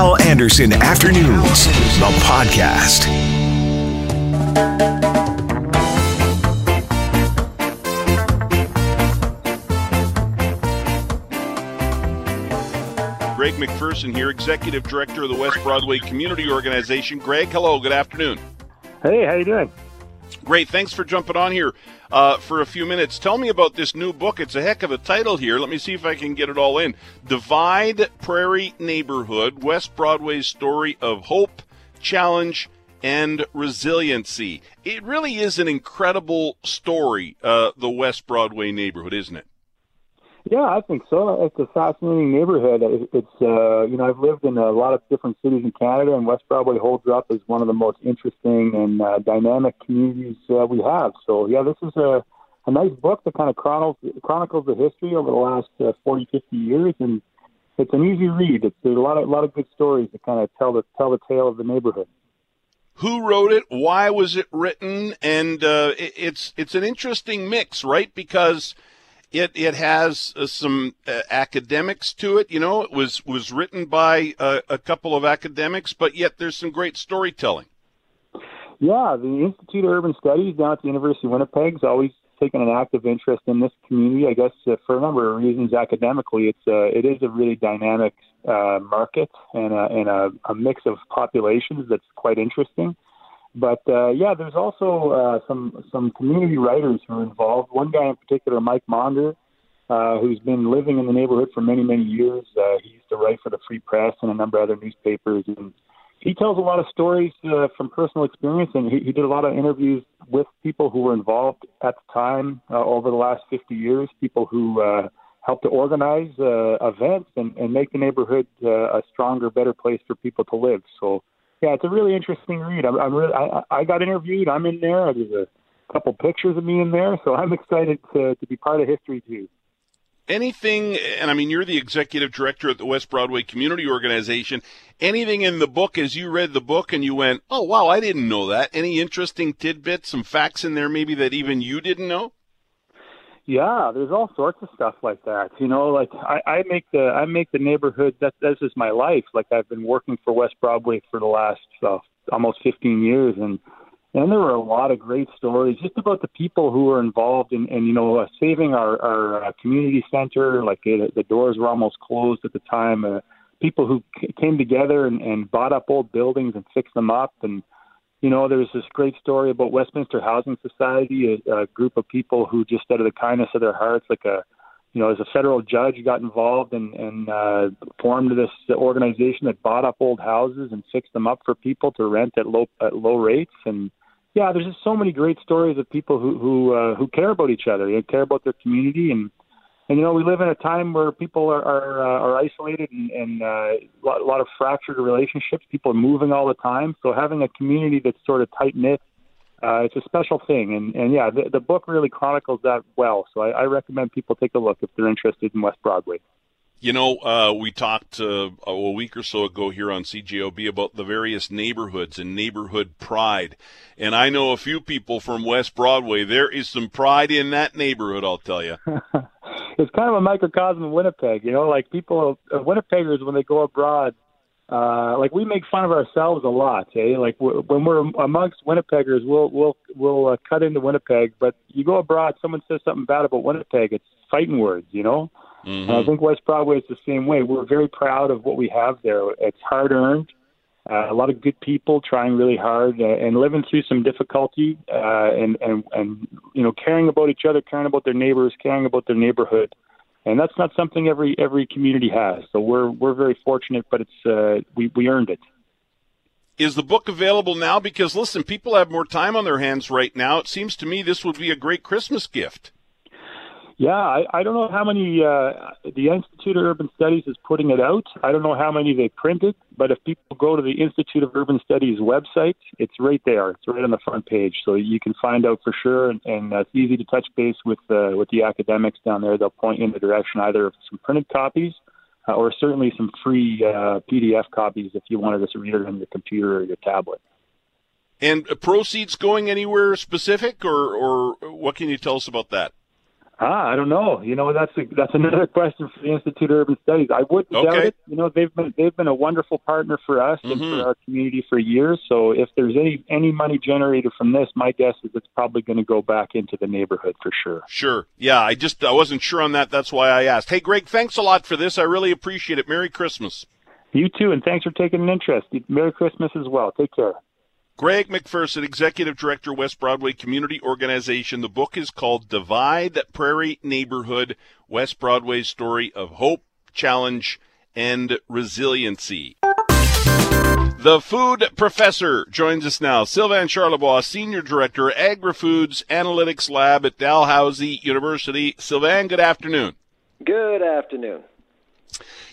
Hal Anderson Afternoons, the podcast. Greg McPherson here, Executive Director of the West Broadway Community Organization. Greg, hello, good afternoon. Hey, how you doing? Great, thanks for jumping on here uh, for a few minutes. Tell me about this new book. It's a heck of a title here. Let me see if I can get it all in. Divide Prairie Neighborhood, West Broadway's story of hope, challenge, and resiliency. It really is an incredible story, uh, the West Broadway neighborhood, isn't it? Yeah, I think so. It's a fascinating neighborhood. It's uh, you know I've lived in a lot of different cities in Canada, and West Broadway holds up as one of the most interesting and uh, dynamic communities uh, we have. So yeah, this is a a nice book that kind of chronicles chronicles the history over the last uh, 40, 50 years, and it's an easy read. It's there's a lot of a lot of good stories that kind of tell the tell the tale of the neighborhood. Who wrote it? Why was it written? And uh, it, it's it's an interesting mix, right? Because it it has uh, some uh, academics to it. You know, it was was written by uh, a couple of academics, but yet there's some great storytelling. Yeah, the Institute of Urban Studies down at the University of Winnipeg has always taken an active interest in this community. I guess uh, for a number of reasons, academically, it's uh, it is a really dynamic uh, market and a, and a, a mix of populations that's quite interesting. But uh, yeah, there's also uh, some some community writers who are involved. One guy in particular, Mike Maunder, uh, who's been living in the neighborhood for many many years. Uh, he used to write for the Free Press and a number of other newspapers, and he tells a lot of stories uh, from personal experience. And he, he did a lot of interviews with people who were involved at the time uh, over the last 50 years, people who uh, helped to organize uh, events and, and make the neighborhood uh, a stronger, better place for people to live. So yeah, it's a really interesting read. I'm, I'm really, I, I got interviewed. I'm in there. There's a couple pictures of me in there, so I'm excited to to be part of history too. Anything, and I mean, you're the executive director at the West Broadway Community Organization. Anything in the book as you read the book and you went, "Oh wow, I didn't know that." Any interesting tidbits, some facts in there maybe that even you didn't know? Yeah, there's all sorts of stuff like that. You know, like I, I make the I make the neighborhood that this is my life. Like I've been working for West Broadway for the last uh, almost 15 years, and and there were a lot of great stories just about the people who were involved in, in you know uh, saving our our uh, community center. Like it, the doors were almost closed at the time. Uh, people who c- came together and, and bought up old buildings and fixed them up and you know, there's this great story about Westminster Housing Society, a, a group of people who just out of the kindness of their hearts, like a, you know, as a federal judge, got involved and, and uh, formed this organization that bought up old houses and fixed them up for people to rent at low at low rates. And yeah, there's just so many great stories of people who who uh, who care about each other, you care about their community, and and you know, we live in a time where people are are, uh, are isolated and, and uh, a lot of fractured relationships. People are moving all the time, so having a community that's sort of tight knit, uh, it's a special thing. And and yeah, the, the book really chronicles that well. So I, I recommend people take a look if they're interested in West Broadway. You know, uh, we talked uh, a week or so ago here on CJOB about the various neighborhoods and neighborhood pride. And I know a few people from West Broadway. There is some pride in that neighborhood, I'll tell you. it's kind of a microcosm of Winnipeg. You know, like people, uh, Winnipeggers when they go abroad, uh, like we make fun of ourselves a lot. Eh? Like when we're amongst Winnipeggers, we'll we'll we'll uh, cut into Winnipeg. But you go abroad, someone says something bad about Winnipeg, it's fighting words. You know. Mm-hmm. And I think West Broadway is the same way. We're very proud of what we have there. It's hard earned. Uh, a lot of good people trying really hard uh, and living through some difficulty uh, and and and you know caring about each other, caring about their neighbors, caring about their neighborhood, and that's not something every every community has. So we're we're very fortunate, but it's uh, we we earned it. Is the book available now? Because listen, people have more time on their hands right now. It seems to me this would be a great Christmas gift. Yeah, I, I don't know how many uh, the Institute of Urban Studies is putting it out. I don't know how many they printed, but if people go to the Institute of Urban Studies website, it's right there. It's right on the front page, so you can find out for sure. And, and it's easy to touch base with uh, with the academics down there. They'll point you in the direction either of some printed copies uh, or certainly some free uh, PDF copies if you wanted to read it on your computer or your tablet. And proceeds going anywhere specific, or or what can you tell us about that? Ah, I don't know. You know, that's a, that's another question for the Institute of Urban Studies. I wouldn't Okay. doubt it. You know, they've been they've been a wonderful partner for us and Mhm. for our community for years. So if there's any any money generated from this, my guess is it's probably going to go back into the neighborhood for sure. Sure. Yeah, I just I wasn't sure on that. That's why I asked. Hey, Greg, thanks a lot for this. I really appreciate it. Merry Christmas. You too, and thanks for taking an interest. Merry Christmas as well. Take care. Greg McPherson, Executive Director, West Broadway Community Organization. The book is called Divide Prairie Neighborhood West Broadway's Story of Hope, Challenge, and Resiliency. The food professor joins us now. Sylvain Charlebois, Senior Director, Agri-Foods Analytics Lab at Dalhousie University. Sylvain, good afternoon. Good afternoon.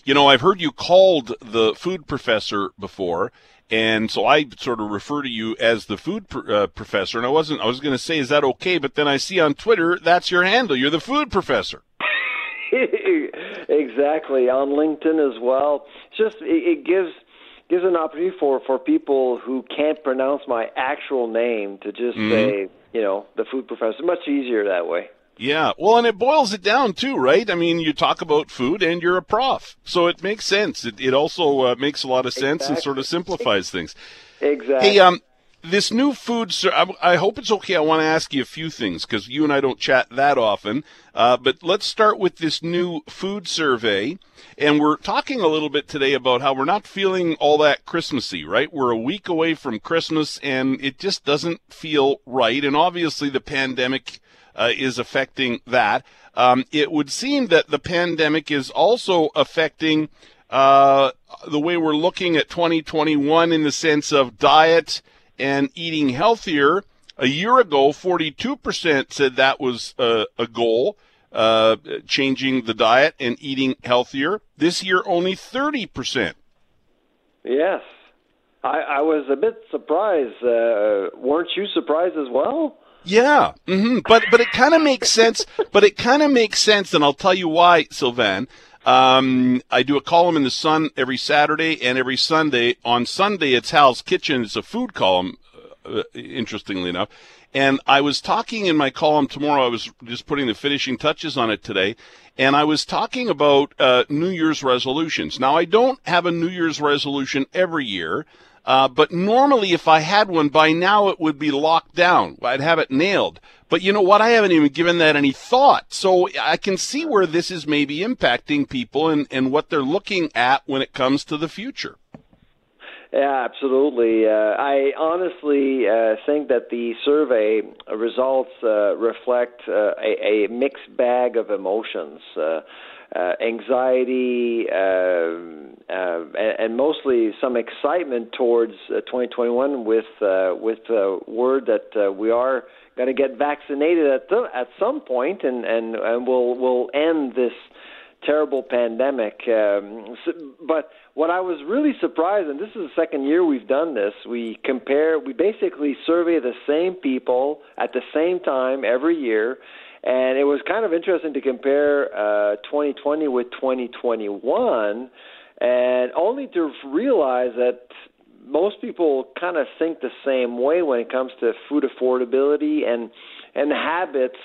You know, I've heard you called the food professor before, and so I sort of refer to you as the food pr- uh, professor. And I wasn't, I was going to say, is that okay? But then I see on Twitter that's your handle. You're the food professor. exactly on LinkedIn as well. It's just it, it gives gives an opportunity for for people who can't pronounce my actual name to just say you know the food professor. Much easier that way. Yeah. Well, and it boils it down too, right? I mean, you talk about food and you're a prof. So it makes sense. It, it also uh, makes a lot of sense and sort of simplifies things. Exactly. Hey, um, this new food, sur- I, I hope it's okay. I want to ask you a few things because you and I don't chat that often. Uh, but let's start with this new food survey. And we're talking a little bit today about how we're not feeling all that Christmassy, right? We're a week away from Christmas and it just doesn't feel right. And obviously the pandemic uh, is affecting that. Um, it would seem that the pandemic is also affecting uh, the way we're looking at 2021 in the sense of diet and eating healthier. A year ago, 42% said that was uh, a goal, uh, changing the diet and eating healthier. This year, only 30%. yes. I, I was a bit surprised. Uh, weren't you surprised as well? Yeah, hmm but but it kind of makes sense. But it kind of makes sense, and I'll tell you why, Sylvain. Um, I do a column in the Sun every Saturday and every Sunday. On Sunday, it's Hal's Kitchen. It's a food column, uh, interestingly enough. And I was talking in my column tomorrow. I was just putting the finishing touches on it today, and I was talking about uh, New Year's resolutions. Now, I don't have a New Year's resolution every year. Uh, but normally, if I had one by now, it would be locked down. I'd have it nailed. But you know what? I haven't even given that any thought. So I can see where this is maybe impacting people and, and what they're looking at when it comes to the future. Yeah, absolutely. Uh, I honestly uh, think that the survey results uh, reflect uh, a, a mixed bag of emotions. Uh, anxiety, uh, uh, and, and mostly some excitement towards uh, 2021 with uh, with word that we are going to get vaccinated at the, at some point, and and and we'll we'll end this terrible pandemic. Um, so, but what I was really surprised, and this is the second year we've done this, we compare, we basically survey the same people at the same time every year. And it was kind of interesting to compare uh, 2020 with 2021, and only to realize that most people kind of think the same way when it comes to food affordability and and habits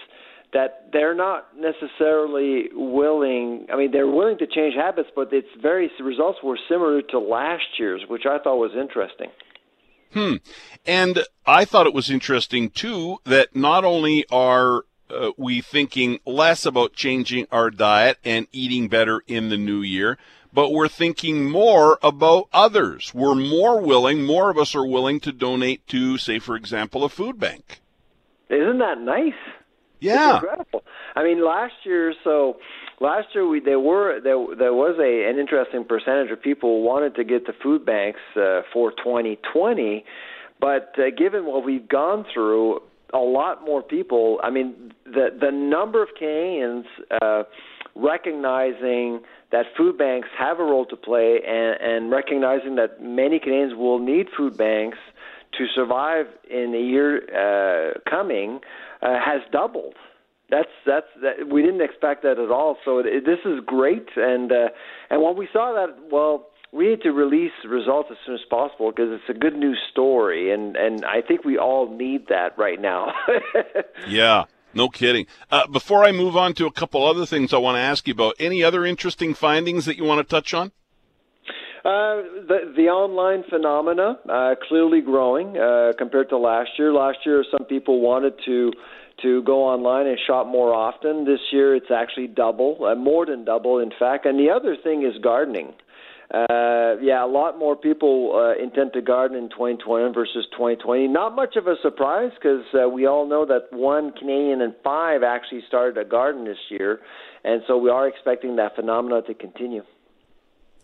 that they're not necessarily willing I mean they're willing to change habits but its very results were similar to last year's which I thought was interesting. Hmm. And I thought it was interesting too that not only are uh, we thinking less about changing our diet and eating better in the new year, but we're thinking more about others. We're more willing, more of us are willing to donate to, say, for example, a food bank. Isn't that nice? Yeah. It's incredible. I mean, last year, so last year we there were there there was a an interesting percentage of people wanted to get to food banks uh, for 2020, but uh, given what we've gone through, a lot more people. I mean, the the number of Canadians uh, recognizing that food banks have a role to play, and, and recognizing that many Canadians will need food banks to survive in the year uh, coming, uh, has doubled. That's that's that, we didn't expect that at all. So it, it, this is great, and uh, and when we saw that, well, we need to release results as soon as possible because it's a good news story, and and I think we all need that right now. yeah. No kidding. Uh, before I move on to a couple other things I want to ask you about, any other interesting findings that you want to touch on? Uh, the the online phenomena uh, clearly growing uh, compared to last year. Last year, some people wanted to to go online and shop more often. This year, it's actually double, uh, more than double, in fact. And the other thing is gardening. Uh, yeah, a lot more people uh, intend to garden in 2021 versus 2020. Not much of a surprise because uh, we all know that one Canadian in five actually started a garden this year, and so we are expecting that phenomena to continue.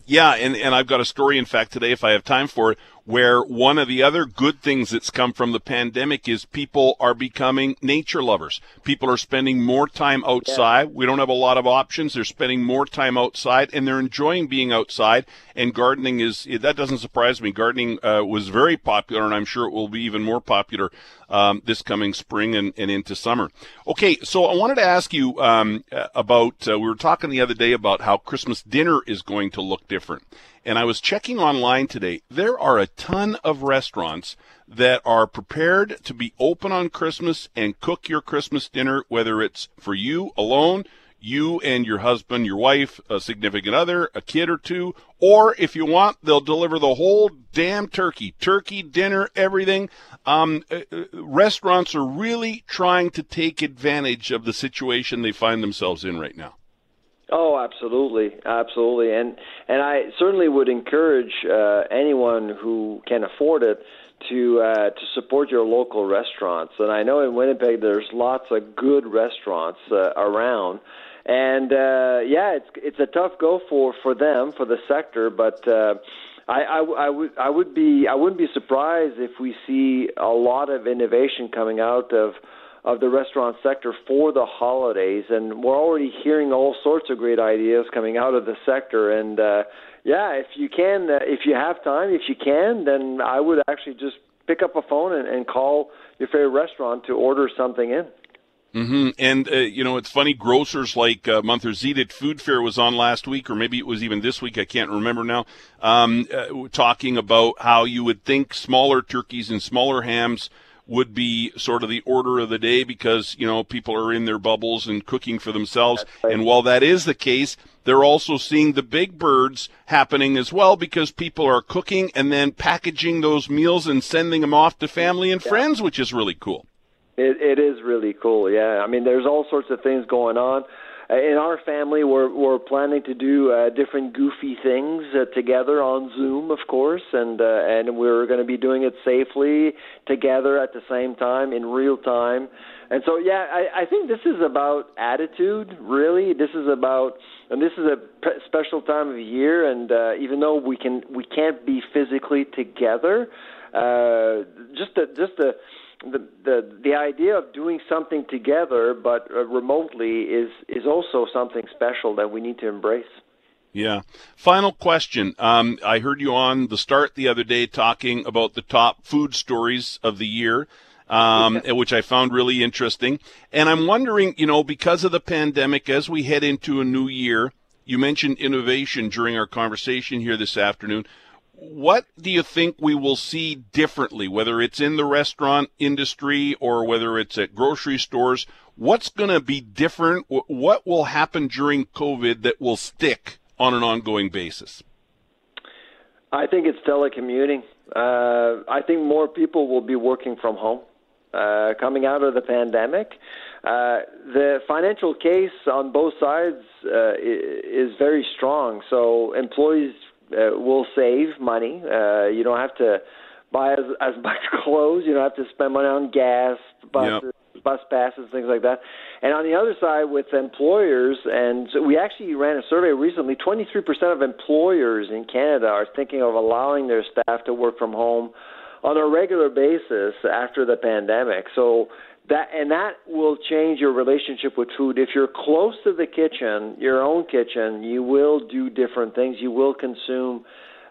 Yeah, and, and I've got a story, in fact, today, if I have time for it, where one of the other good things that's come from the pandemic is people are becoming nature lovers. People are spending more time outside. Yeah. We don't have a lot of options. They're spending more time outside and they're enjoying being outside. And gardening is, that doesn't surprise me. Gardening uh, was very popular and I'm sure it will be even more popular um, this coming spring and, and, into summer. Okay, so I wanted to ask you um, about, uh, we were talking the other day about how Christmas dinner is going to look different. And I was checking online today. There are a ton of restaurants that are prepared to be open on Christmas and cook your Christmas dinner, whether it's for you alone, you and your husband, your wife, a significant other, a kid or two, or if you want, they'll deliver the whole damn turkey, turkey, dinner, everything. Um, uh, uh, restaurants are really trying to take advantage of the situation they find themselves in right now. Oh, absolutely, absolutely, and and I certainly would encourage uh, anyone who can afford it to uh, to support your local restaurants. And I know in Winnipeg there's lots of good restaurants uh, around, and uh, yeah, it's it's a tough go for for them for the sector, but. Uh, I, I, I would I would be I wouldn't be surprised if we see a lot of innovation coming out of of the restaurant sector for the holidays, and we're already hearing all sorts of great ideas coming out of the sector. And uh, yeah, if you can, uh, if you have time, if you can, then I would actually just pick up a phone and, and call your favorite restaurant to order something in. Mm-hmm. And uh, you know, it's funny. Grocers like uh, Munther Zeid Food Fare was on last week, or maybe it was even this week. I can't remember now. Um, uh, talking about how you would think smaller turkeys and smaller hams would be sort of the order of the day because you know people are in their bubbles and cooking for themselves. Right. And while that is the case, they're also seeing the big birds happening as well because people are cooking and then packaging those meals and sending them off to family and yeah. friends, which is really cool. It, it is really cool. Yeah, I mean, there's all sorts of things going on. Uh, in our family, we're we're planning to do uh, different goofy things uh, together on Zoom, of course, and uh, and we're going to be doing it safely together at the same time in real time. And so, yeah, I, I think this is about attitude. Really, this is about, and this is a p- special time of year. And uh, even though we can we can't be physically together, uh, just the just the the the the idea of doing something together but uh, remotely is is also something special that we need to embrace. Yeah. Final question. Um, I heard you on the start the other day talking about the top food stories of the year, um, which I found really interesting. And I'm wondering, you know, because of the pandemic, as we head into a new year, you mentioned innovation during our conversation here this afternoon what do you think we will see differently, whether it's in the restaurant industry or whether it's at grocery stores? What's going to be different? What will happen during COVID that will stick on an ongoing basis? I think it's telecommuting. Uh, I think more people will be working from home. Uh, coming out of the pandemic, uh, the financial case on both sides uh, is very strong. So employees uh, will save money. Uh, you don't have to buy as, as much clothes. You don't have to spend money on gas, bus, yep. bus passes, things like that. And on the other side, with employers, and so we actually ran a survey recently. 23% of employers in Canada are thinking of allowing their staff to work from home on a regular basis after the pandemic. So that and that will change your relationship with food. If you're close to the kitchen your own kitchen you will do different things. You will consume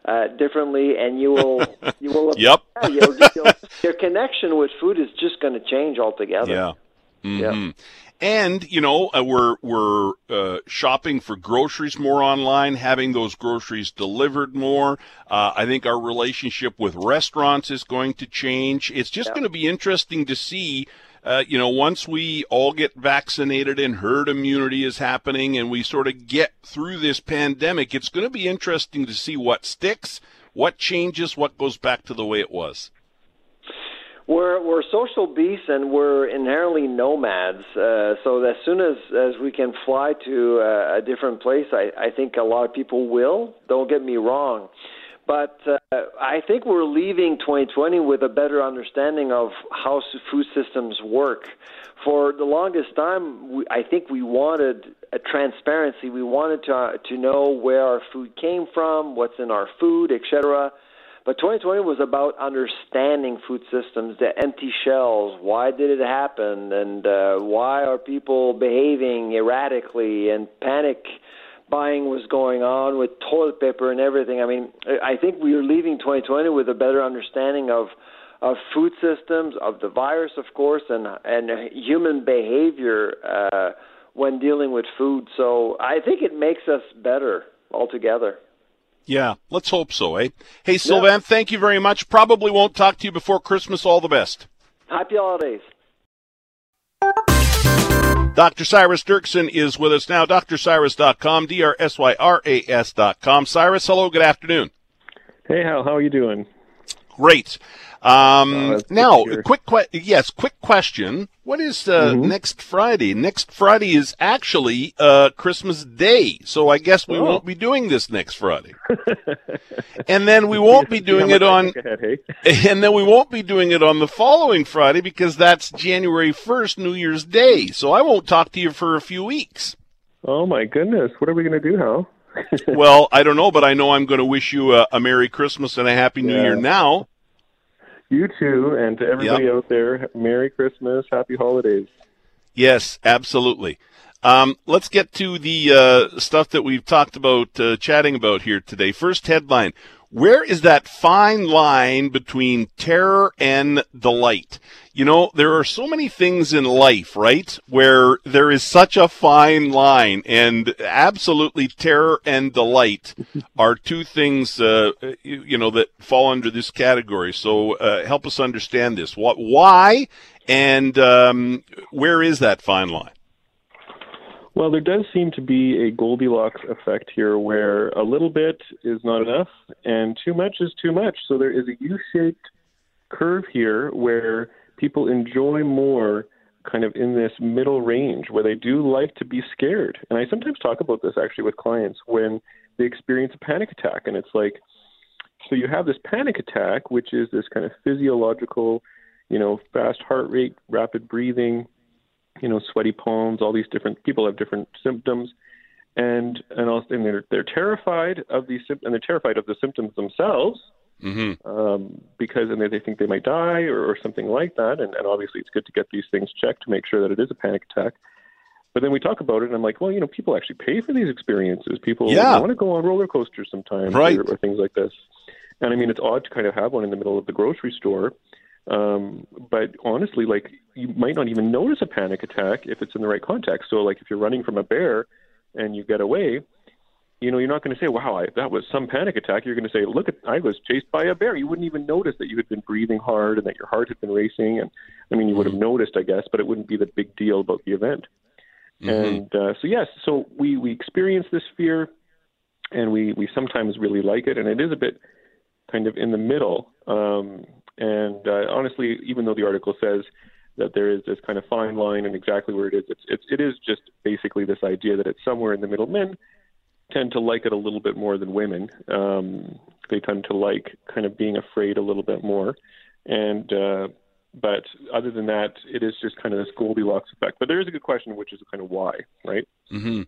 uh, differently and you will you will yep you'll, you'll, your connection with food is just going to change altogether. Yeah. Mm-hmm. yeah and you know uh, we're we're uh, shopping for groceries more online, having those groceries delivered more. Uh, I think our relationship with restaurants is going to change. It's just going to be interesting to see uh, you know, once we all get vaccinated and herd immunity is happening and we sort of get through this pandemic, it's going to be interesting to see what sticks, what changes, what goes back to the way it was. We're we're social beasts and we're inherently nomads. Uh, so as soon as as we can fly to uh, a different place, I, I think a lot of people will. Don't get me wrong, but uh, I think we're leaving 2020 with a better understanding of how food systems work. For the longest time, we, I think we wanted a transparency. We wanted to uh, to know where our food came from, what's in our food, etc. But 2020 was about understanding food systems, the empty shells. Why did it happen? And uh, why are people behaving erratically? And panic buying was going on with toilet paper and everything. I mean, I think we are leaving 2020 with a better understanding of of food systems, of the virus, of course, and and human behavior uh, when dealing with food. So I think it makes us better altogether. Yeah, let's hope so, eh? Hey, Sylvain, yeah. thank you very much. Probably won't talk to you before Christmas. All the best. Happy holidays. Dr. Syras Derksen is with us now. DrSyras.com, D-R-S-Y-R-A-S.com. Syras, hello, good afternoon. Hey, Hal, how are you doing? Great. Um, oh, now, quick, que- yes, quick question. What is uh, mm-hmm. next Friday? Next Friday is actually uh, Christmas Day, so I guess we oh. won't be doing this next Friday. and then we won't be doing it on, ahead, hey? and then we won't be doing it on the following Friday because that's January first, New Year's Day. So I won't talk to you for a few weeks. Oh my goodness, what are we going to do, Hal? well, I don't know, but I know I'm going to wish you a, a Merry Christmas and a Happy New yeah. Year now. You too, and to everybody yep. out there, Merry Christmas, Happy Holidays. Yes, absolutely. Um, let's get to the uh, stuff that we've talked about, uh, chatting about here today. First headline where is that fine line between terror and delight? You know, there are so many things in life, right, where there is such a fine line, and absolutely terror and delight are two things, uh, you, you, know, that fall under this category. So uh, help us understand this. What, why, and um, where is that fine line? Well, there does seem to be a Goldilocks effect here where a little bit is not enough and too much is too much. So there is a U shaped curve here where people enjoy more kind of in this middle range where they do like to be scared. And I sometimes talk about this actually with clients when they experience a panic attack. And it's like, so you have this panic attack, which is this kind of physiological, you know, fast heart rate, rapid breathing, you know, sweaty palms. All these different people have different symptoms, and and also and they're they're terrified of these and they're terrified of the symptoms themselves. Mm-hmm. Um, because and they, they think they might die or, or something like that, and, and obviously it's good to get these things checked to make sure that it is a panic attack. But then we talk about it, and I'm like, well, you know, people actually pay for these experiences. People yeah. want to go on roller coasters sometimes, right. or, or things like this. And I mean, it's odd to kind of have one in the middle of the grocery store um, but honestly, like you might not even notice a panic attack if it's in the right context. So, like if you're running from a bear and you get away, you know, you're not going to say, "Wow, I, that was some panic attack." You're going to say, "Look, at, I was chased by a bear." You wouldn't even notice that you had been breathing hard and that your heart had been racing. And I mean, you would have mm-hmm. noticed, I guess, but it wouldn't be the big deal about the event. Mm-hmm. And uh, so, yes, so we we experience this fear, and we we sometimes really like it, and it is a bit kind of in the middle. Um, and uh, honestly, even though the article says that there is this kind of fine line and exactly where it is, it's, it's it is just basically this idea that it's somewhere in the middle. Men tend to like it a little bit more than women. Um, they tend to like kind of being afraid a little bit more, and uh, but other than that, it is just kind of this Goldilocks effect. But there is a good question, which is kind of why, right? Mm-hmm.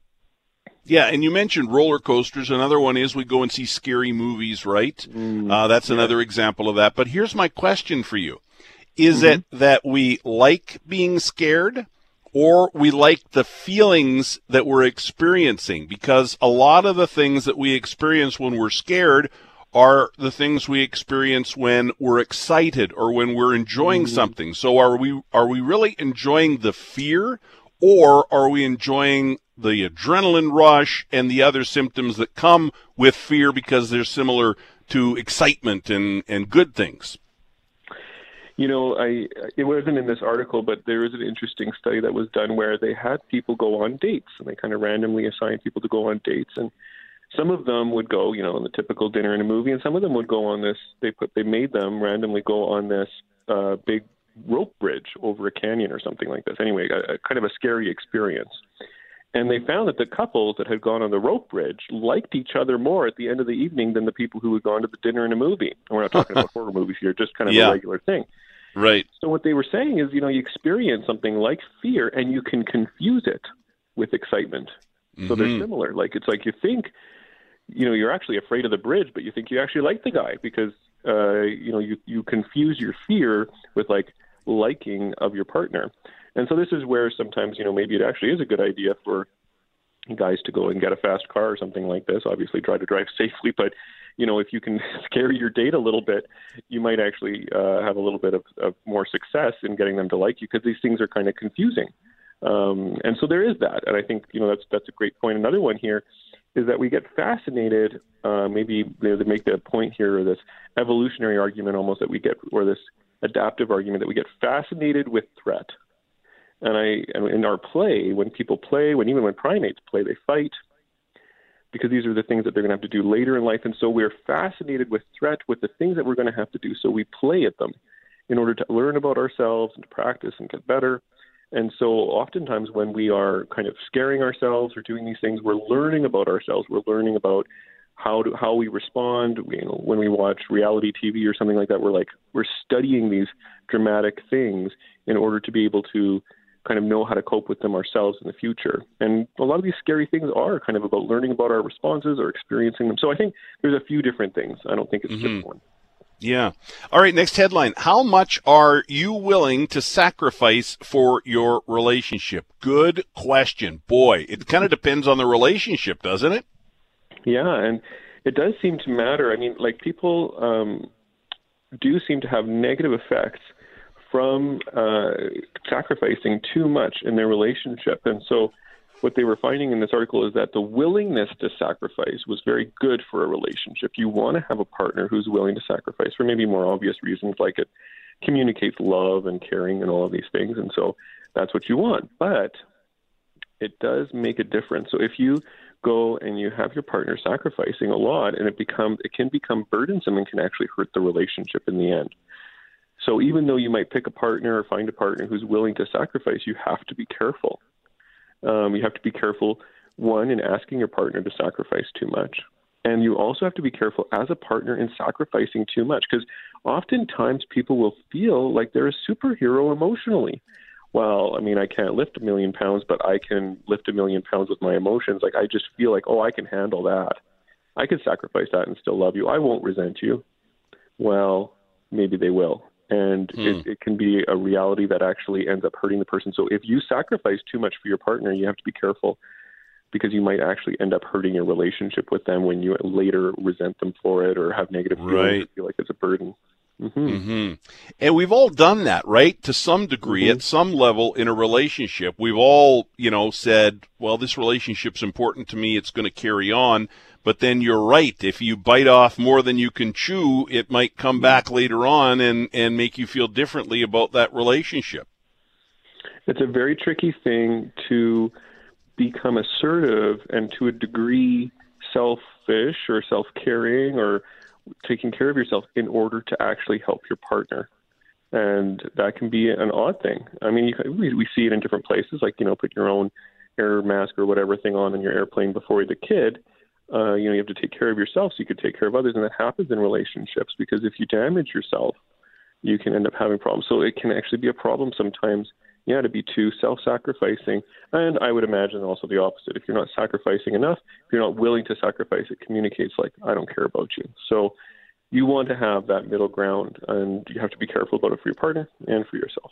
Yeah, and you mentioned roller coasters. Another one is we go and see scary movies, right? Mm, uh, that's yeah. another example of that. But here's my question for you: Is mm-hmm. it that we like being scared, or we like the feelings that we're experiencing? Because a lot of the things that we experience when we're scared are the things we experience when we're excited or when we're enjoying mm-hmm. something. So are we are we really enjoying the fear or are we enjoying the adrenaline rush and the other symptoms that come with fear because they're similar to excitement and, and good things? You know, I it wasn't in this article, but there was an interesting study that was done where they had people go on dates, and they kind of randomly assigned people to go on dates, and some of them would go, you know, on the typical dinner and a movie, and some of them would go on this. They put they made them randomly go on this uh, big rope bridge over a canyon or something like this. Anyway, a, a kind of a scary experience. And they found that the couples that had gone on the rope bridge liked each other more at the end of the evening than the people who had gone to the dinner and a movie. And we're not talking about horror movies here, just kind of Yeah. a regular thing. Right. So what they were saying is, you know, you experience something like fear and you can confuse it with excitement. So they're Mhm. similar. Like it's like you think, you know, you're actually afraid of the bridge, but you think you actually like the guy because, uh, you know, you you confuse your fear with like liking of your partner. And so this is where sometimes, you know, maybe it actually is a good idea for guys to go and get a fast car or something like this. Obviously, try to drive safely, but you know, if you can scare your date a little bit, you might actually uh, have a little bit of, of more success in getting them to like you because these things are kind of confusing. Um, and so there is that, and I think you know that's that's a great point. Another one here is that we get fascinated. Uh, maybe they they make the point here, or this evolutionary argument almost that we get, or this adaptive argument that we get fascinated with threat. And I, and in our play, when people play, when even when primates play, they fight because these are the things that they're going to have to do later in life. And so we're fascinated with threat, with the things that we're going to have to do. So we play at them in order to learn about ourselves and to practice and get better. And so oftentimes when we are kind of scaring ourselves or doing these things, we're learning about ourselves. We're learning about how to, how we respond. We, you know, when we watch reality TV or something like that, we're like we're studying these dramatic things in order to be able to kind of know how to cope with them ourselves in the future. And a lot of these scary things are kind of about learning about our responses or experiencing them. So I think there's a few different things. I don't think it's just one. Yeah. All right. Next headline. How much are you willing to sacrifice for your relationship? Good question. Boy, it kind of depends on the relationship, doesn't it? Yeah, and it does seem to matter. I mean, like people um, do seem to have negative effects from uh, sacrificing too much in their relationship. And so, what they were finding in this article is that the willingness to sacrifice was very good for a relationship. You want to have a partner who's willing to sacrifice for maybe more obvious reasons, like it communicates love and caring and all of these things. And so, that's what you want. But it does make a difference. So, if you go and you have your partner sacrificing a lot and it become it can become burdensome and can actually hurt the relationship in the end. So even though you might pick a partner or find a partner who's willing to sacrifice, you have to be careful. Um, you have to be careful, one, in asking your partner to sacrifice too much. And you also have to be careful as a partner in sacrificing too much because oftentimes people will feel like they're a superhero emotionally. Well, I mean, I can't lift a million pounds, but I can lift a million pounds with my emotions. Like, I just feel like, oh, I can handle that. I can sacrifice that and still love you. I won't resent you. Well, maybe they will and Hmm. it, it can be a reality that actually ends up hurting the person. So if you sacrifice too much for your partner, you have to be careful because you might actually end up hurting your relationship with them when you later resent them for it or have negative feelings Right. or feel like it's a burden. hmm hmm And we've all done that, right? To some degree, Mhm. at some level in a relationship, we've all, you know, said, well, this relationship's important to me. It's going to carry on. But then you're right. If you bite off more than you can chew, it might come hmm. back later on and, and make you feel differently about that relationship. It's a very tricky thing to become assertive and to a degree selfish or self caring or taking care of yourself in order to actually help your partner. And that can be an odd thing. I mean, you, we, we see it in different places, like, you know, put your own air mask or whatever thing on in your airplane before the kid. Uh, you know, you have to take care of yourself so you can take care of others. And that happens in relationships because if you damage yourself, you can end up having problems. So it can actually be a problem sometimes, yeah, to be too self sacrificing. And I would imagine also the opposite. If you're not sacrificing enough, if you're not willing to sacrifice, it communicates like, I don't care about you. So you want to have that middle ground, and you have to be careful about it for your partner and for yourself.